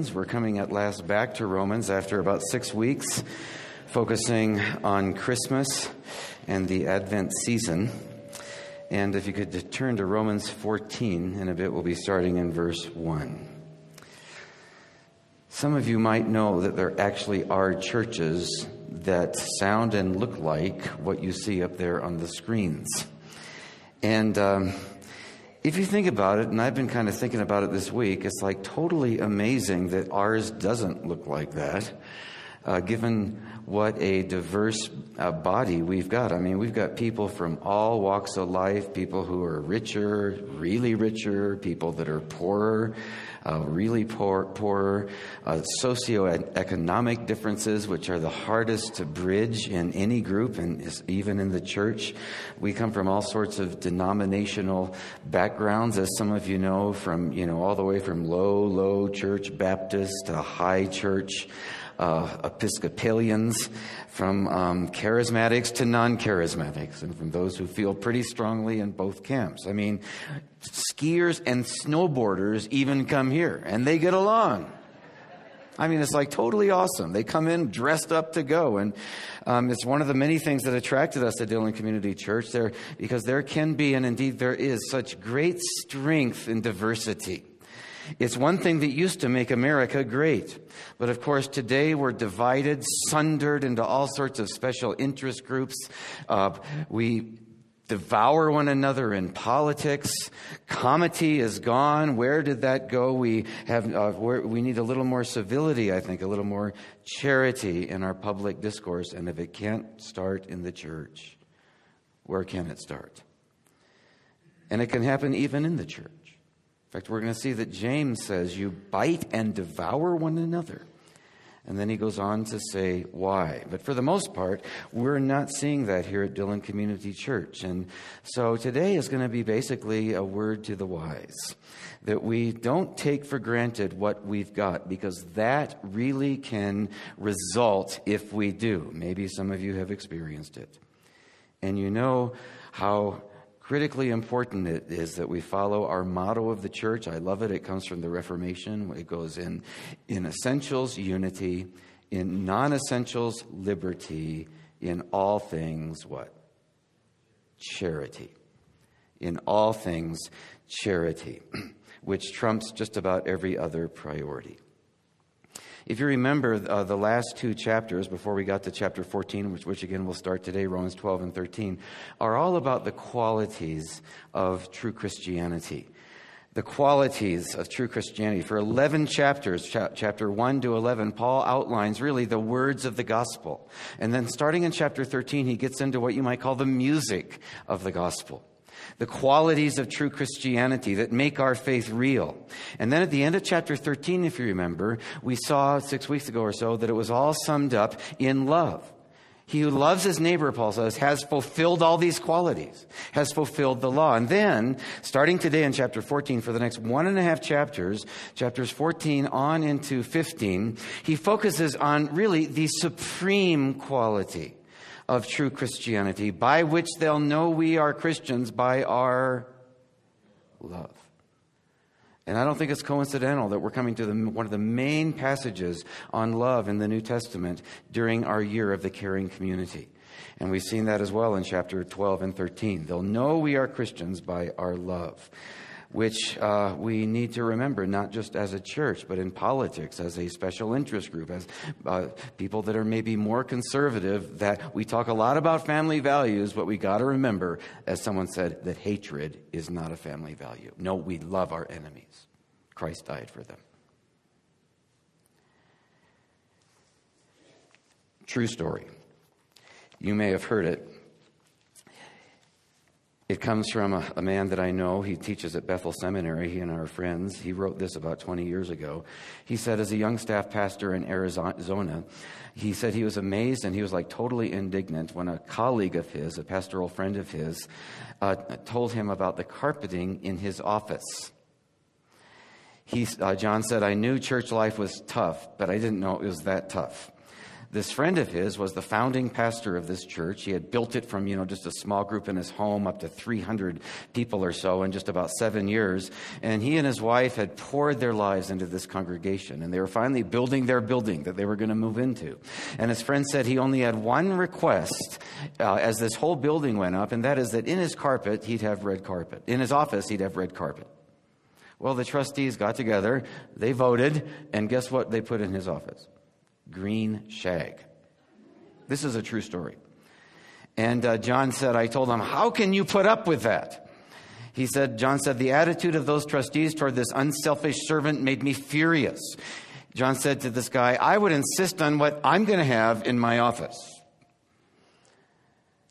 We're coming at last back to Romans after about six weeks, focusing on Christmas and the Advent season. And if you could turn to Romans 14 in a bit, we'll be starting in verse 1. Some of you might know that there actually are churches that sound and look like what you see up there on the screens. And um, if you think about it, and I've been kind of thinking about it this week, it's like totally amazing that ours doesn't look like that, uh, given what a diverse uh, body we've got. I mean, we've got people from all walks of life, people who are richer, really richer, people that are poorer uh, really poor, poorer, uh, socioeconomic differences, which are the hardest to bridge in any group and even in the church. We come from all sorts of denominational backgrounds, as some of you know, from, you know, all the way from low, low church Baptist to high church uh, Episcopalians, from um, charismatics to non charismatics, and from those who feel pretty strongly in both camps. I mean, skiers and snowboarders even come here, and they get along. I mean, it's like totally awesome. They come in dressed up to go. And um, it's one of the many things that attracted us to Dillon Community Church there, because there can be, and indeed there is, such great strength in diversity. It's one thing that used to make America great. But of course, today we're divided, sundered into all sorts of special interest groups. Uh, we devour one another in politics. Comity is gone. Where did that go? We have uh, we need a little more civility, I think, a little more charity in our public discourse. And if it can't start in the church, where can it start? And it can happen even in the church. In fact, we're going to see that James says, You bite and devour one another. And then he goes on to say why. But for the most part, we're not seeing that here at Dillon Community Church. And so today is going to be basically a word to the wise that we don't take for granted what we've got because that really can result if we do. Maybe some of you have experienced it. And you know how critically important it is that we follow our motto of the church. I love it. It comes from the Reformation. It goes in in essentials unity, in non-essentials liberty, in all things what? Charity. In all things charity, which trumps just about every other priority. If you remember uh, the last two chapters before we got to chapter 14, which, which again we'll start today, Romans 12 and 13, are all about the qualities of true Christianity. The qualities of true Christianity. For 11 chapters, cha- chapter 1 to 11, Paul outlines really the words of the gospel. And then starting in chapter 13, he gets into what you might call the music of the gospel the qualities of true Christianity that make our faith real. And then at the end of chapter 13, if you remember, we saw six weeks ago or so that it was all summed up in love. He who loves his neighbor, Paul says, has fulfilled all these qualities, has fulfilled the law. And then, starting today in chapter 14, for the next one and a half chapters, chapters 14 on into 15, he focuses on really the supreme quality of true Christianity, by which they'll know we are Christians by our love. And I don't think it's coincidental that we're coming to the, one of the main passages on love in the New Testament during our year of the caring community. And we've seen that as well in chapter 12 and 13. They'll know we are Christians by our love which uh, we need to remember, not just as a church, but in politics, as a special interest group, as uh, people that are maybe more conservative, that we talk a lot about family values, but we got to remember, as someone said, that hatred is not a family value. No, we love our enemies. Christ died for them. True story. You may have heard it it comes from a, a, man that I know. He teaches at Bethel Seminary. He and our friends. He wrote this about 20 years ago. He said, as a young staff pastor in Arizona, he said he was amazed and he was like totally indignant when a colleague of his, a pastoral friend of his, uh, told him about the carpeting in his office. He, uh, John said, I knew church life was tough, but I didn't know it was that tough. This friend of his was the founding pastor of this church. He had built it from, you know, just a small group in his home up to 300 people or so in just about seven years. And he and his wife had poured their lives into this congregation. And they were finally building their building that they were going to move into. And his friend said he only had one request uh, as this whole building went up, and that is that in his carpet, he'd have red carpet. In his office, he'd have red carpet. Well, the trustees got together, they voted, and guess what they put in his office? Green shag. This is a true story. And uh, John said, I told him, How can you put up with that? He said, John said, the attitude of those trustees toward this unselfish servant made me furious. John said to this guy, I would insist on what I'm going to have in my office.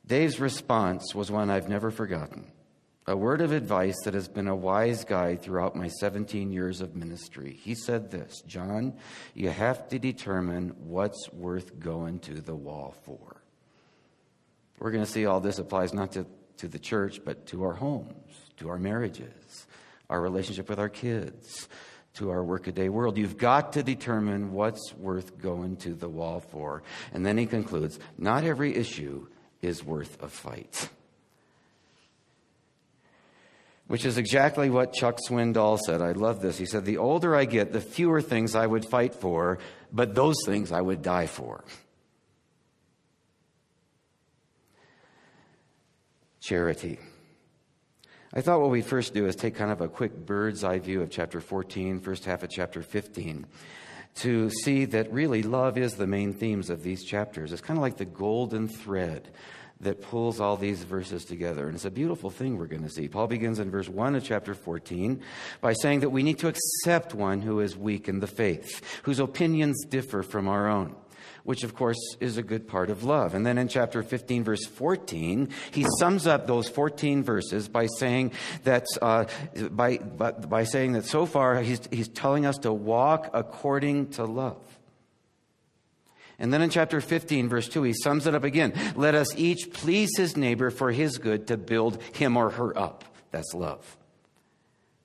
Dave's response was one I've never forgotten a word of advice that has been a wise guide throughout my 17 years of ministry. He said this John, you have to determine what's worth going to the wall for. We're going to see all this applies not to, to the church, but to our homes, to our marriages, our relationship with our kids, to our workaday world. You've got to determine what's worth going to the wall for. And then he concludes not every issue is worth a fight which is exactly what Chuck Swindoll said. I love this. He said, The older I get, the fewer things I would fight for, but those things I would die for. Charity. I thought what we'd first do is take kind of a quick bird's eye view of chapter 14, first half of chapter 15, to see that really love is the main themes of these chapters. It's kind of like the golden thread that pulls all these verses together. And it's a beautiful thing we're going to see. Paul begins in verse 1 of chapter 14 by saying that we need to accept one who is weak in the faith, whose opinions differ from our own. Which, of course, is a good part of love. And then in chapter 15, verse 14, he sums up those 14 verses by saying that, uh, by, by, by saying that so far he's, he's telling us to walk according to love. And then in chapter 15, verse 2, he sums it up again. Let us each please his neighbor for his good to build him or her up. That's love.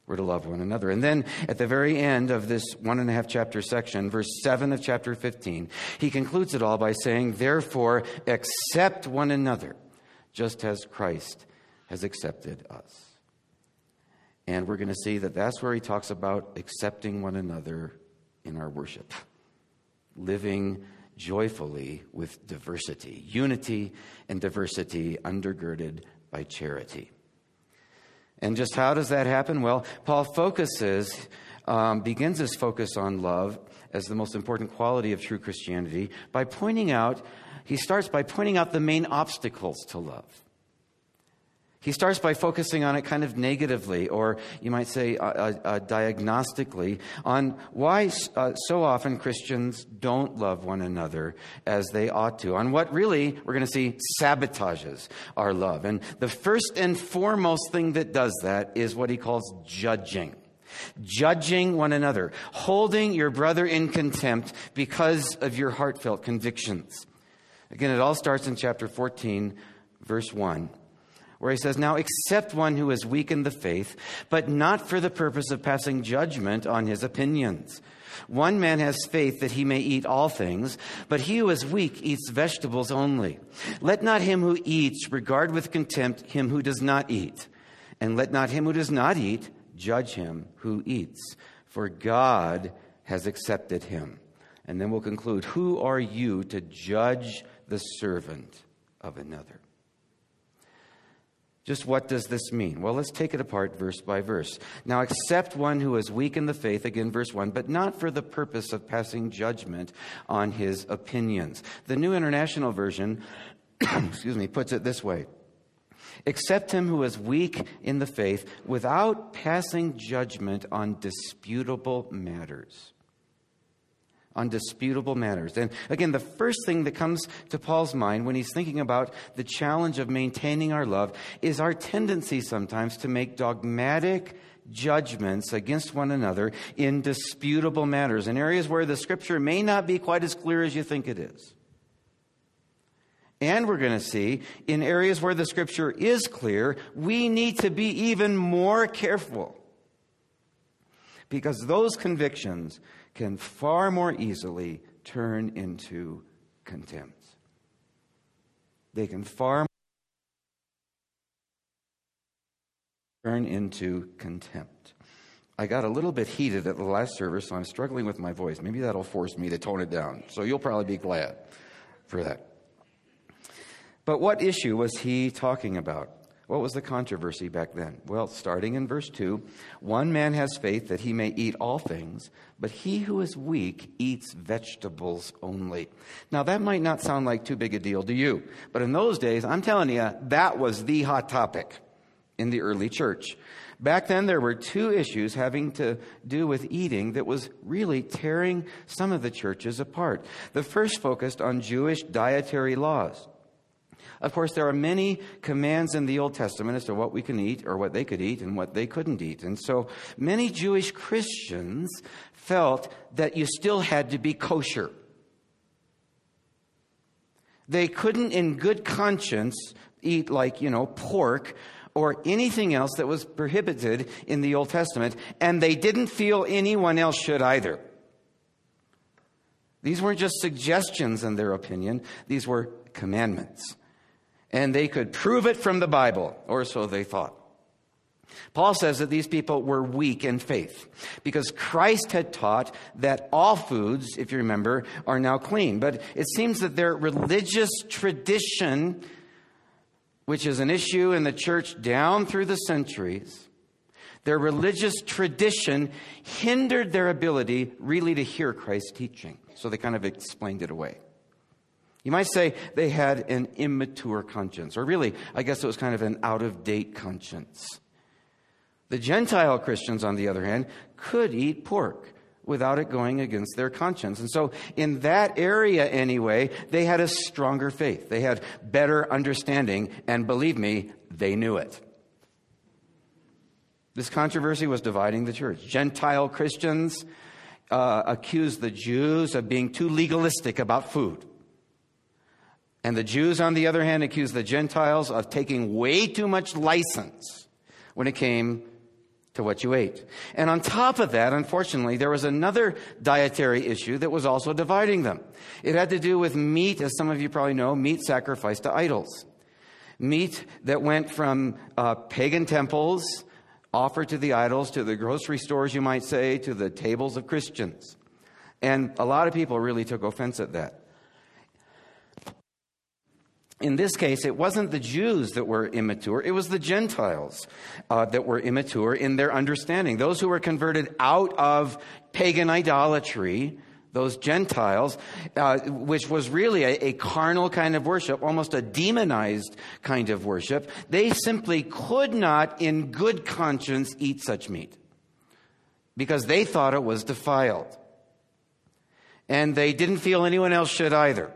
We're to love one another. And then at the very end of this one and a half chapter section, verse 7 of chapter 15, he concludes it all by saying, Therefore, accept one another, just as Christ has accepted us. And we're going to see that that's where he talks about accepting one another in our worship, living joyfully with diversity, unity and diversity undergirded by charity. And just how does that happen? Well, Paul focuses, um, begins his focus on love as the most important quality of true Christianity by pointing out, he starts by pointing out the main obstacles to love. He starts by focusing on it kind of negatively, or you might say uh, uh, uh, diagnostically, on why uh, so often Christians don't love one another as they ought to, on what really we're going to see sabotages our love. And the first and foremost thing that does that is what he calls judging. Judging one another, holding your brother in contempt because of your heartfelt convictions. Again, it all starts in chapter 14, verse 1 where he says, Now accept one who has weakened the faith, but not for the purpose of passing judgment on his opinions. One man has faith that he may eat all things, but he who is weak eats vegetables only. Let not him who eats regard with contempt him who does not eat, and let not him who does not eat judge him who eats, for God has accepted him. And then we'll conclude Who are you to judge the servant of another? Just what does this mean? Well, let's take it apart verse by verse. Now, accept one who is weak in the faith, again, verse 1, but not for the purpose of passing judgment on his opinions. The New International Version, excuse me, puts it this way Accept him who is weak in the faith without passing judgment on disputable matters on disputable matters. And again, the first thing that comes to Paul's mind when he's thinking about the challenge of maintaining our love is our tendency sometimes to make dogmatic judgments against one another in disputable matters, in areas where the scripture may not be quite as clear as you think it is. And we're going to see in areas where the scripture is clear, we need to be even more careful. Because those convictions can far more easily turn into contempt. They can far turn into contempt. I got a little bit heated at the last service, so I'm struggling with my voice. Maybe that'll force me to tone it down. So you'll probably be glad for that. But what issue was he talking about? What was the controversy back then? Well, starting in verse 2 one man has faith that he may eat all things, but he who is weak eats vegetables only. Now, that might not sound like too big a deal to you, but in those days, I'm telling you, that was the hot topic in the early church. Back then, there were two issues having to do with eating that was really tearing some of the churches apart. The first focused on Jewish dietary laws. Of course, there are many commands in the Old Testament as to what we can eat or what they could eat and what they couldn't eat. And so many Jewish Christians felt that you still had to be kosher. They couldn't, in good conscience, eat like, you know, pork or anything else that was prohibited in the Old Testament, and they didn't feel anyone else should either. These weren't just suggestions in their opinion, these were commandments. And they could prove it from the Bible, or so they thought. Paul says that these people were weak in faith because Christ had taught that all foods, if you remember, are now clean. But it seems that their religious tradition which is an issue in the church down through the centuries, their religious tradition hindered their ability really to hear Christ's teaching. So they kind of explained it away. You might say they had an immature conscience, or really, I guess it was kind of an out of date conscience. The Gentile Christians, on the other hand, could eat pork without it going against their conscience. And so, in that area anyway, they had a stronger faith. They had better understanding, and believe me, they knew it. This controversy was dividing the church. Gentile Christians uh, accused the Jews of being too legalistic about food. And the Jews, on the other hand, accused the Gentiles of taking way too much license when it came to what you ate. And on top of that, unfortunately, there was another dietary issue that was also dividing them. It had to do with meat, as some of you probably know, meat sacrificed to idols. Meat that went from uh, pagan temples offered to the idols to the grocery stores, you might say, to the tables of Christians. And a lot of people really took offense at that in this case, it wasn't the Jews that were immature, it was the Gentiles uh, that were immature in their understanding. Those who were converted out of pagan idolatry, those Gentiles, uh, which was really a, a, carnal kind of worship, almost a demonized kind of worship, they simply could not, in good conscience, eat such meat because they thought it was defiled. And they didn't feel anyone else should either.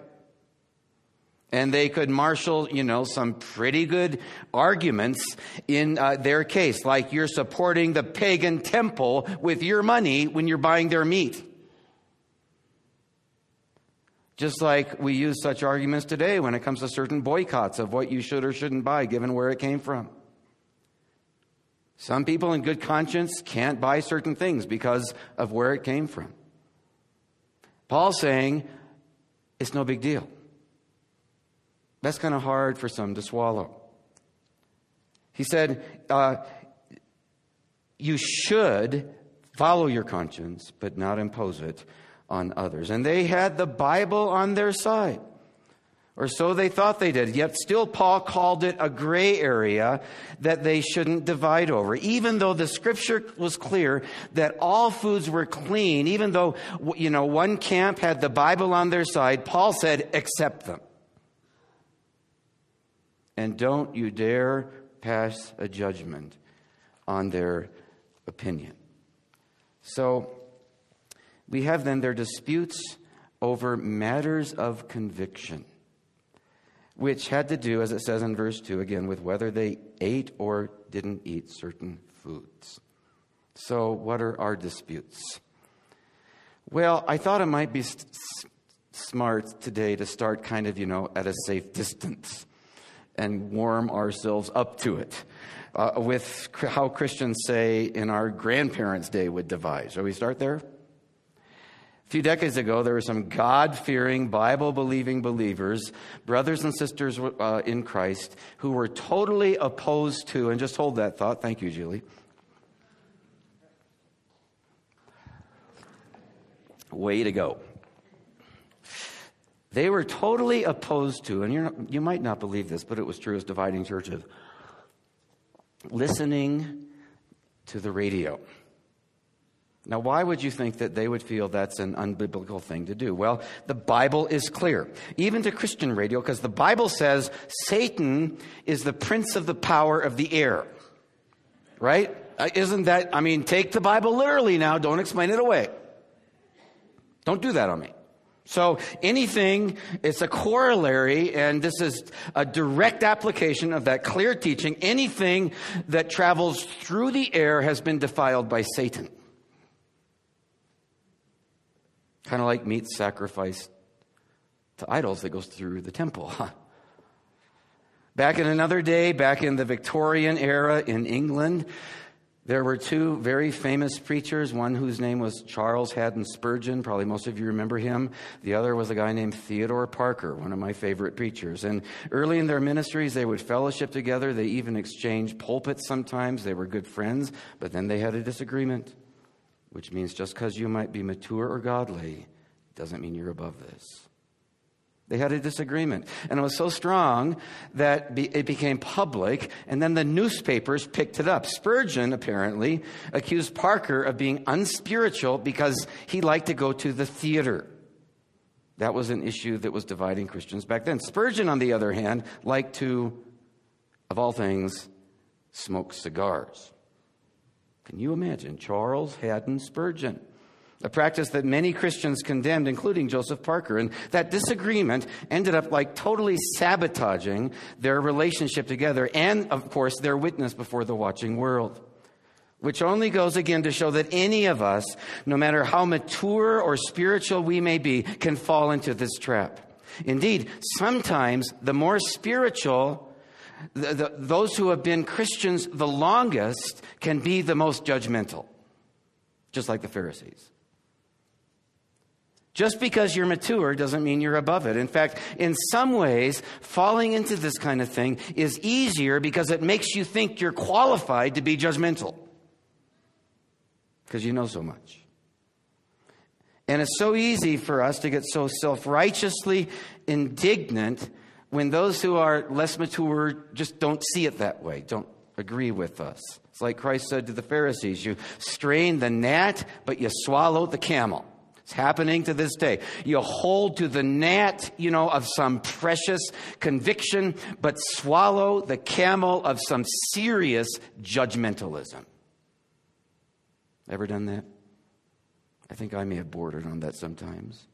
And they could marshal, you know, some pretty good arguments in uh, their case, like you're supporting the pagan temple with your money when you're buying their meat. Just like we use such arguments today when it comes to certain boycotts of what you should or shouldn't buy, given where it came from. Some people in good conscience can't buy certain things because of where it came from. Paul's saying it's no big deal. That's kind of hard for some to swallow. He said, uh, You should follow your conscience, but not impose it on others. And they had the Bible on their side. Or so they thought they did. Yet still, Paul called it a gray area that they shouldn't divide over. Even though the scripture was clear that all foods were clean, even though, you know, one camp had the Bible on their side, Paul said, accept them and don't you dare pass a judgment on their opinion. So we have then their disputes over matters of conviction, which had to do, as it says in verse 2, again, with whether they ate or didn't eat certain foods. So, what are our disputes? Well, I thought it might be smart today to start kind of, you know, at a safe distance and warm ourselves up to it. Uh, with how Christians say in our grandparents' day would devise. Shall we start there? A few decades ago, there were some God fearing, Bible believing believers, brothers and sisters uh, in Christ, who were totally opposed to, and just hold that thought. Thank you, Julie. Way to go. They were totally opposed to, and not, you might not believe this, but it was true as dividing churches, listening to the radio. Now, why would you think that they would feel that's an unbiblical thing to do? Well, the Bible is clear, even to Christian radio, because the Bible says Satan is the prince of the power of the air. Right? Uh, isn't that, I mean, take the Bible literally now, don't explain it away. Don't do that on me. So anything, it's a corollary, and this is a direct application of that clear teaching. Anything that travels through the air has been defiled by Satan. Kind of like meat sacrificed to idols that goes through the temple. Back in another day, back in the Victorian era in England, there were two very famous preachers, one whose name was Charles Haddon Spurgeon. Probably most of you remember him. The other was a guy named Theodore Parker, one of my favorite preachers. And early in their ministries, they would fellowship together. They even exchanged pulpits sometimes. They were good friends, but then they had a disagreement which means just because you might be mature or godly doesn't mean you're above this. They had a disagreement. And it was so strong that it became public, and then the newspapers picked it up. Spurgeon, apparently, accused Parker of being unspiritual because he liked to go to the theater. That was an issue that was dividing Christians back then. Spurgeon, on the other hand, liked to, of all things, smoke cigars. Can you imagine? Charles Haddon Spurgeon. A practice that many Christians condemned, including Joseph Parker. And that disagreement ended up like totally sabotaging their relationship together and, of course, their witness before the watching world. Which only goes again to show that any of us, no matter how mature or spiritual we may be, can fall into this trap. Indeed, sometimes the more spiritual the, the, those who have been Christians the longest can be the most judgmental, just like the Pharisees. Just because you're mature doesn't mean you're above it. In fact, in some ways, falling into this kind of thing is easier because it makes you think you're qualified to be judgmental. Because you know so much. And it's so easy for us to get so self righteously indignant when those who are less mature just don't see it that way, don't agree with us. It's like Christ said to the Pharisees you strain the gnat, but you swallow the camel. It's happening to this day. You hold to the gnat, you know, of some precious conviction, but swallow the camel of some serious judgmentalism. Ever done that? I think I may have bordered on that sometimes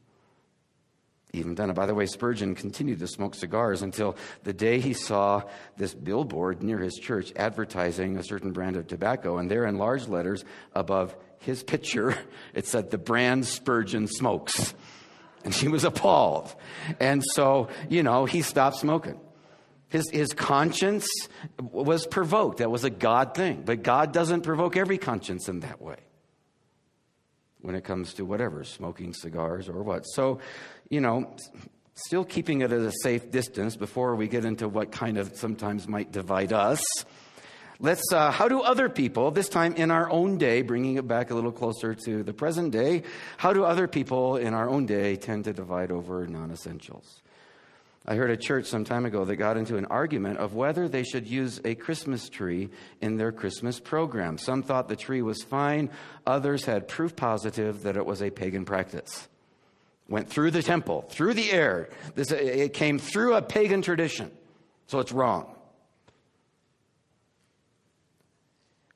even done it. By the way, Spurgeon continued to smoke cigars until the day he saw this billboard near his church advertising a certain brand of tobacco, and there in large letters above his picture, it said, The brand Spurgeon smokes. And he was appalled. And so, you know, he stopped smoking. His, his conscience was provoked. That was a God thing. But God doesn't provoke every conscience in that way when it comes to whatever, smoking cigars or what. So, you know, still keeping it at a safe distance before we get into what kind of sometimes might divide us. Let's, uh, how do other people, this time in our own day, bringing it back a little closer to the present day, how do other people in our own day tend to divide over non essentials? I heard a church some time ago that got into an argument of whether they should use a Christmas tree in their Christmas program. Some thought the tree was fine, others had proof positive that it was a pagan practice. Went through the temple, through the air. This, it came through a pagan tradition, so it's wrong.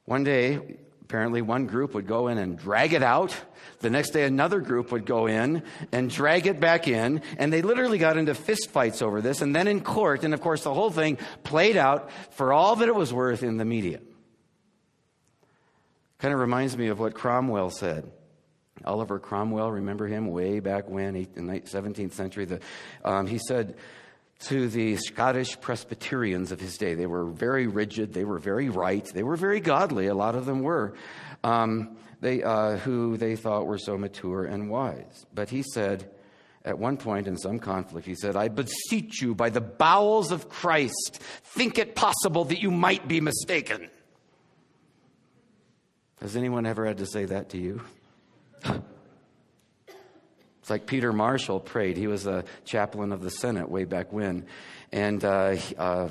One day, apparently, one group would go in and drag it out the next day, another group would go in and drag it back in, and they literally got into fistfights over this, and then in court, and of course, the whole thing played out for all that it was worth in the media. Kind of reminds me of what Cromwell said. Oliver Cromwell, remember him way back when, in the 17th century? The, um, he said to the Scottish Presbyterians of his day, they were very rigid, they were very right, they were very godly, a lot of them were. Um, they, uh, who they thought were so mature and wise. But he said, at one point in some conflict, he said, I beseech you by the bowels of Christ, think it possible that you might be mistaken. Has anyone ever had to say that to you? it's like Peter Marshall prayed. He was a chaplain of the Senate way back when. And, uh, uh,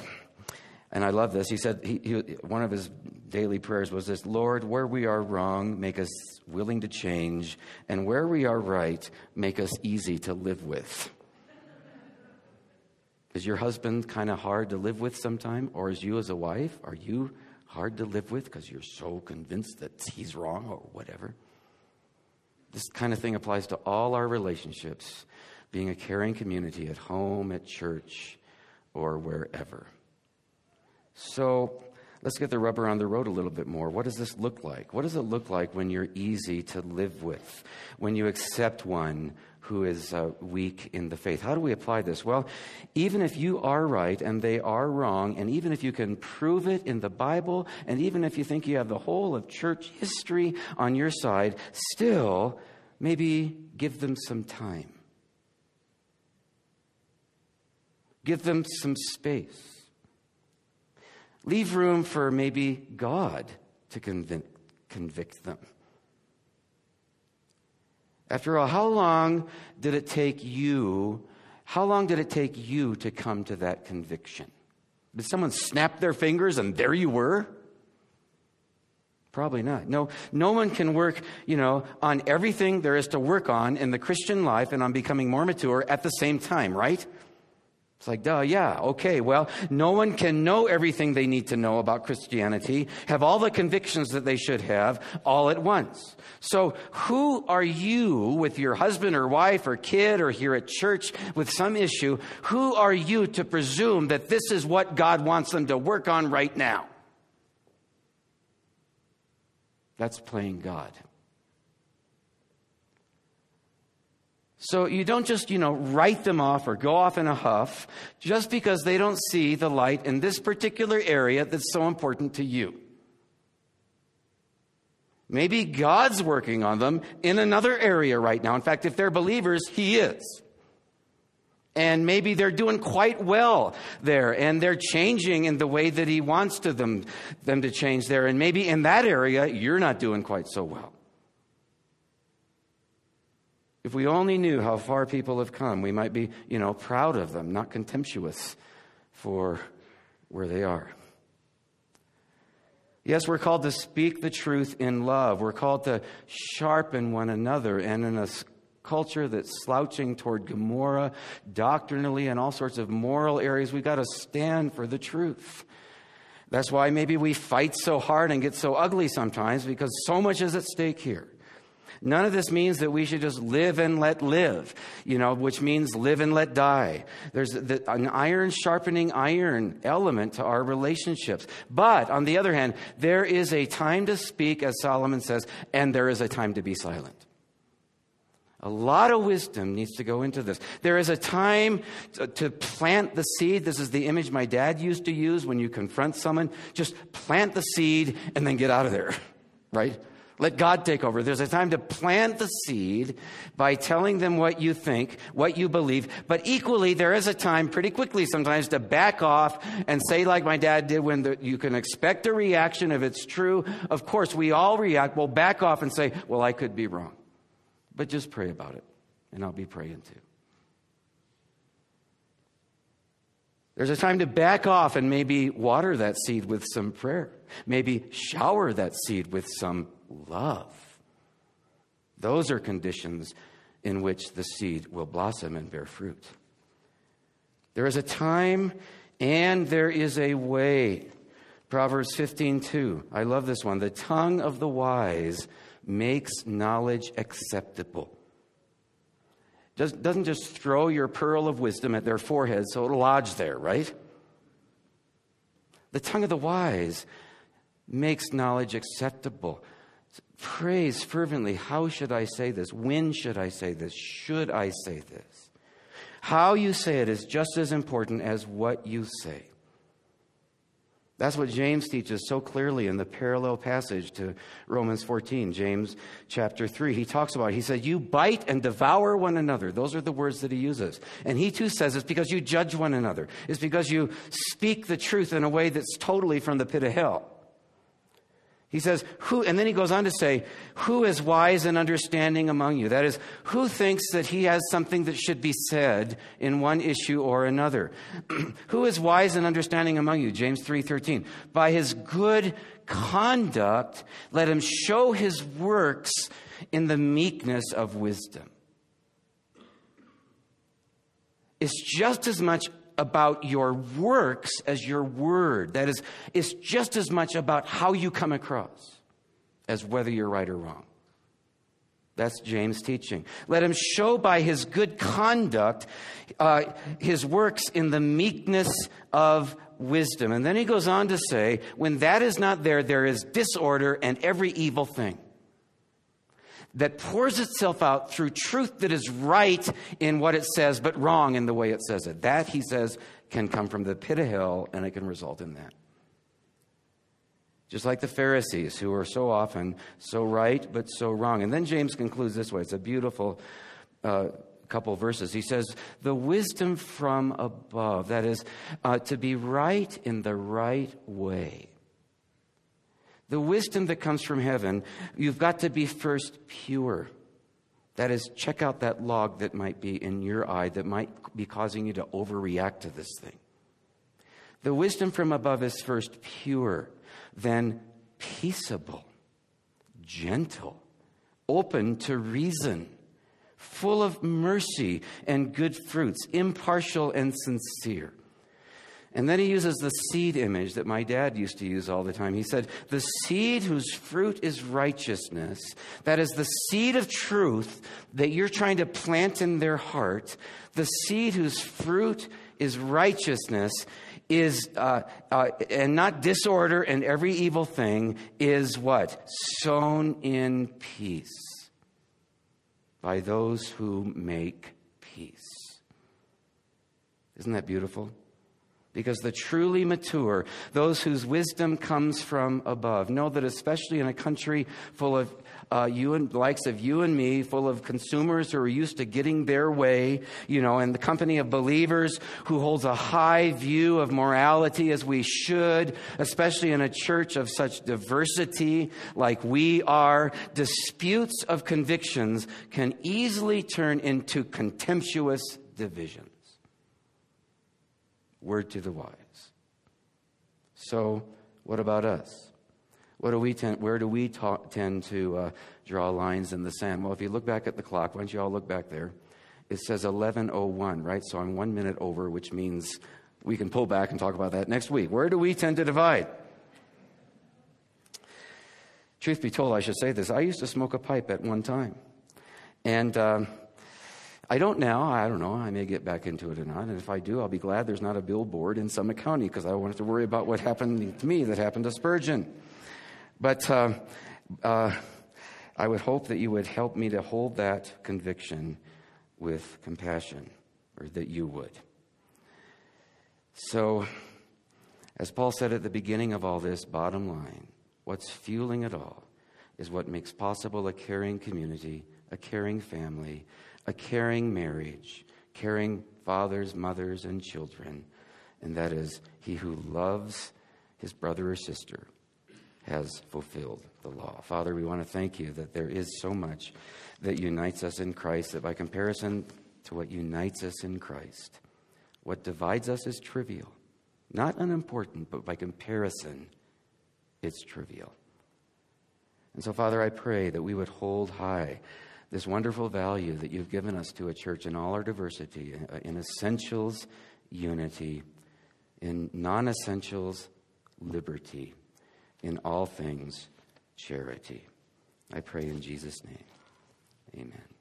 and I love this. He said, he, he, one of his daily prayers was this Lord, where we are wrong, make us willing to change. And where we are right, make us easy to live with. Is your husband kind of hard to live with sometime? Or is you as a wife, are you hard to live with because you're so convinced that he's wrong or whatever. This kind of thing applies to all our relationships, being a caring community at home, at church, or wherever. So let's get the rubber on the road a little bit more. What does this look like? What does it look like when you're easy to live with, when you accept one who is uh, weak in the faith. How do we apply this? Well, even if you are right and they are wrong, and even if you can prove it in the Bible, and even if you think you have the whole of church history on your side, still, maybe give them some time. Give them some space. Leave room for maybe God to convict, convict them. After all, how long did it take you? How long did it take you to come to that conviction? Did someone snap their fingers and there you were? Probably not. No, no one can work, you know, on everything there is to work on in the Christian life and on becoming more mature at the same time, right? It's like, duh, yeah, okay. Well, no one can know everything they need to know about Christianity, have all the convictions that they should have all at once. So, who are you with your husband or wife or kid or here at church with some issue? Who are you to presume that this is what God wants them to work on right now? That's playing God. So you don't just, you know, write them off or go off in a huff just because they don't see the light in this particular area that's so important to you. Maybe God's working on them in another area right now. In fact, if they're believers, He is. And maybe they're doing quite well there and they're changing in the way that He wants to them, them to change there. And maybe in that area, you're not doing quite so well. If we only knew how far people have come, we might be, you know, proud of them, not contemptuous for where they are. Yes, we're called to speak the truth in love. We're called to sharpen one another. And in a culture that's slouching toward Gomorrah doctrinally and all sorts of moral areas, we've got to stand for the truth. That's why maybe we fight so hard and get so ugly sometimes because so much is at stake here. None of this means that we should just live and let live, you know, which means live and let die. There's the, an iron sharpening iron element to our relationships. But on the other hand, there is a time to speak, as Solomon says, and there is a time to be silent. A lot of wisdom needs to go into this. There is a time to, to, plant the seed. This is the image my dad used to use when you confront someone. Just plant the seed and then get out of there, right? Let God take over. There's a time to plant the seed by telling them what you think, what you believe. But equally, there is a time pretty quickly sometimes to back off and say, like my dad did, when the, you can expect a reaction if it's true. Of course, we all react. We'll back off and say, well, I could be wrong. But just pray about it, and I'll be praying too. There's a time to back off and maybe water that seed with some prayer. Maybe shower that seed with some love. Those are conditions in which the seed will blossom and bear fruit. There is a time and there is a way. Proverbs 15:2. I love this one. The tongue of the wise makes knowledge acceptable. Just, doesn't just throw your pearl of wisdom at their forehead so it'll lodge there, right? The tongue of the wise makes knowledge acceptable. Praise fervently. How should I say this? When should I say this? Should I say this? How you say it is just as important as what you say. That's what James teaches so clearly in the parallel passage to Romans 14, James chapter 3. He talks about, it. he said, You bite and devour one another. Those are the words that he uses. And he too says it's because you judge one another, it's because you speak the truth in a way that's totally from the pit of hell. He says, who, and then he goes on to say, who is wise and understanding among you? That is, who thinks that he has something that should be said in one issue or another? who is wise and understanding among you? James 3.13. By his good conduct, let him show his works in the meekness of wisdom. It's just as much about your works as your word. That is, it's just as much about how you come across as whether you're right or wrong. That's James' teaching. Let him show by his good conduct uh, his works in the meekness of wisdom. And then he goes on to say, when that is not there, there is disorder and every evil thing that pours itself out through truth that is right in what it says, but wrong in the way it says it. That, he says, can come from the pit of hell, and it can result in that. Just like the Pharisees, who are so often so right, but so wrong. And then James concludes this way it's a beautiful uh, couple verses. He says, The wisdom from above, that is, uh, to be right in the right way the wisdom that comes from heaven, you've got to be first pure. That is, check out that log that might be in your eye that might be causing you to overreact to this thing. The wisdom from above is first pure, then peaceable, gentle, open to reason, full of mercy and good fruits, impartial and sincere. And then he uses the seed image that my dad used to use all the time. He said, The seed whose fruit is righteousness, that is the seed of truth that you're trying to plant in their heart, the seed whose fruit is righteousness is, uh, uh, and not disorder and every evil thing, is what? Sown in peace by those who make peace. Isn't that beautiful? Because the truly mature, those whose wisdom comes from above, know that especially in a country full of uh, you and likes of you and me, full of consumers who are used to getting their way, you know, in the company of believers who holds a high view of morality as we should, especially in a church of such diversity like we are, disputes of convictions can easily turn into contemptuous division. Word to the wise. So, what about us? What do we tend, where do we ta- tend to uh, draw lines in the sand? Well, if you look back at the clock, why don't you all look back there? It says 11:01, right? So I'm one minute over, which means we can pull back and talk about that next week. Where do we tend to divide? Truth be told, I should say this. I used to smoke a pipe at one time, and. Um, I don't now. I don't know. I may get back into it or not. And if I do, I'll be glad there's not a billboard in Summit County because I don't have to worry about what happened to me that happened to Spurgeon. But uh, uh, I would hope that you would help me to hold that conviction with compassion, or that you would. So, as Paul said at the beginning of all this, bottom line, what's fueling it all is what makes possible a caring community, a caring family, a caring marriage, caring fathers, mothers, and children, and that is, he who loves his brother or sister has fulfilled the law. Father, we want to thank you that there is so much that unites us in Christ, that by comparison to what unites us in Christ, what divides us is trivial. Not unimportant, but by comparison, it's trivial. And so, Father, I pray that we would hold high this wonderful value that you've given us to a church in all our diversity, uh, in essentials, unity, in non essentials, liberty, in all things, charity. I pray in Jesus' name. Amen.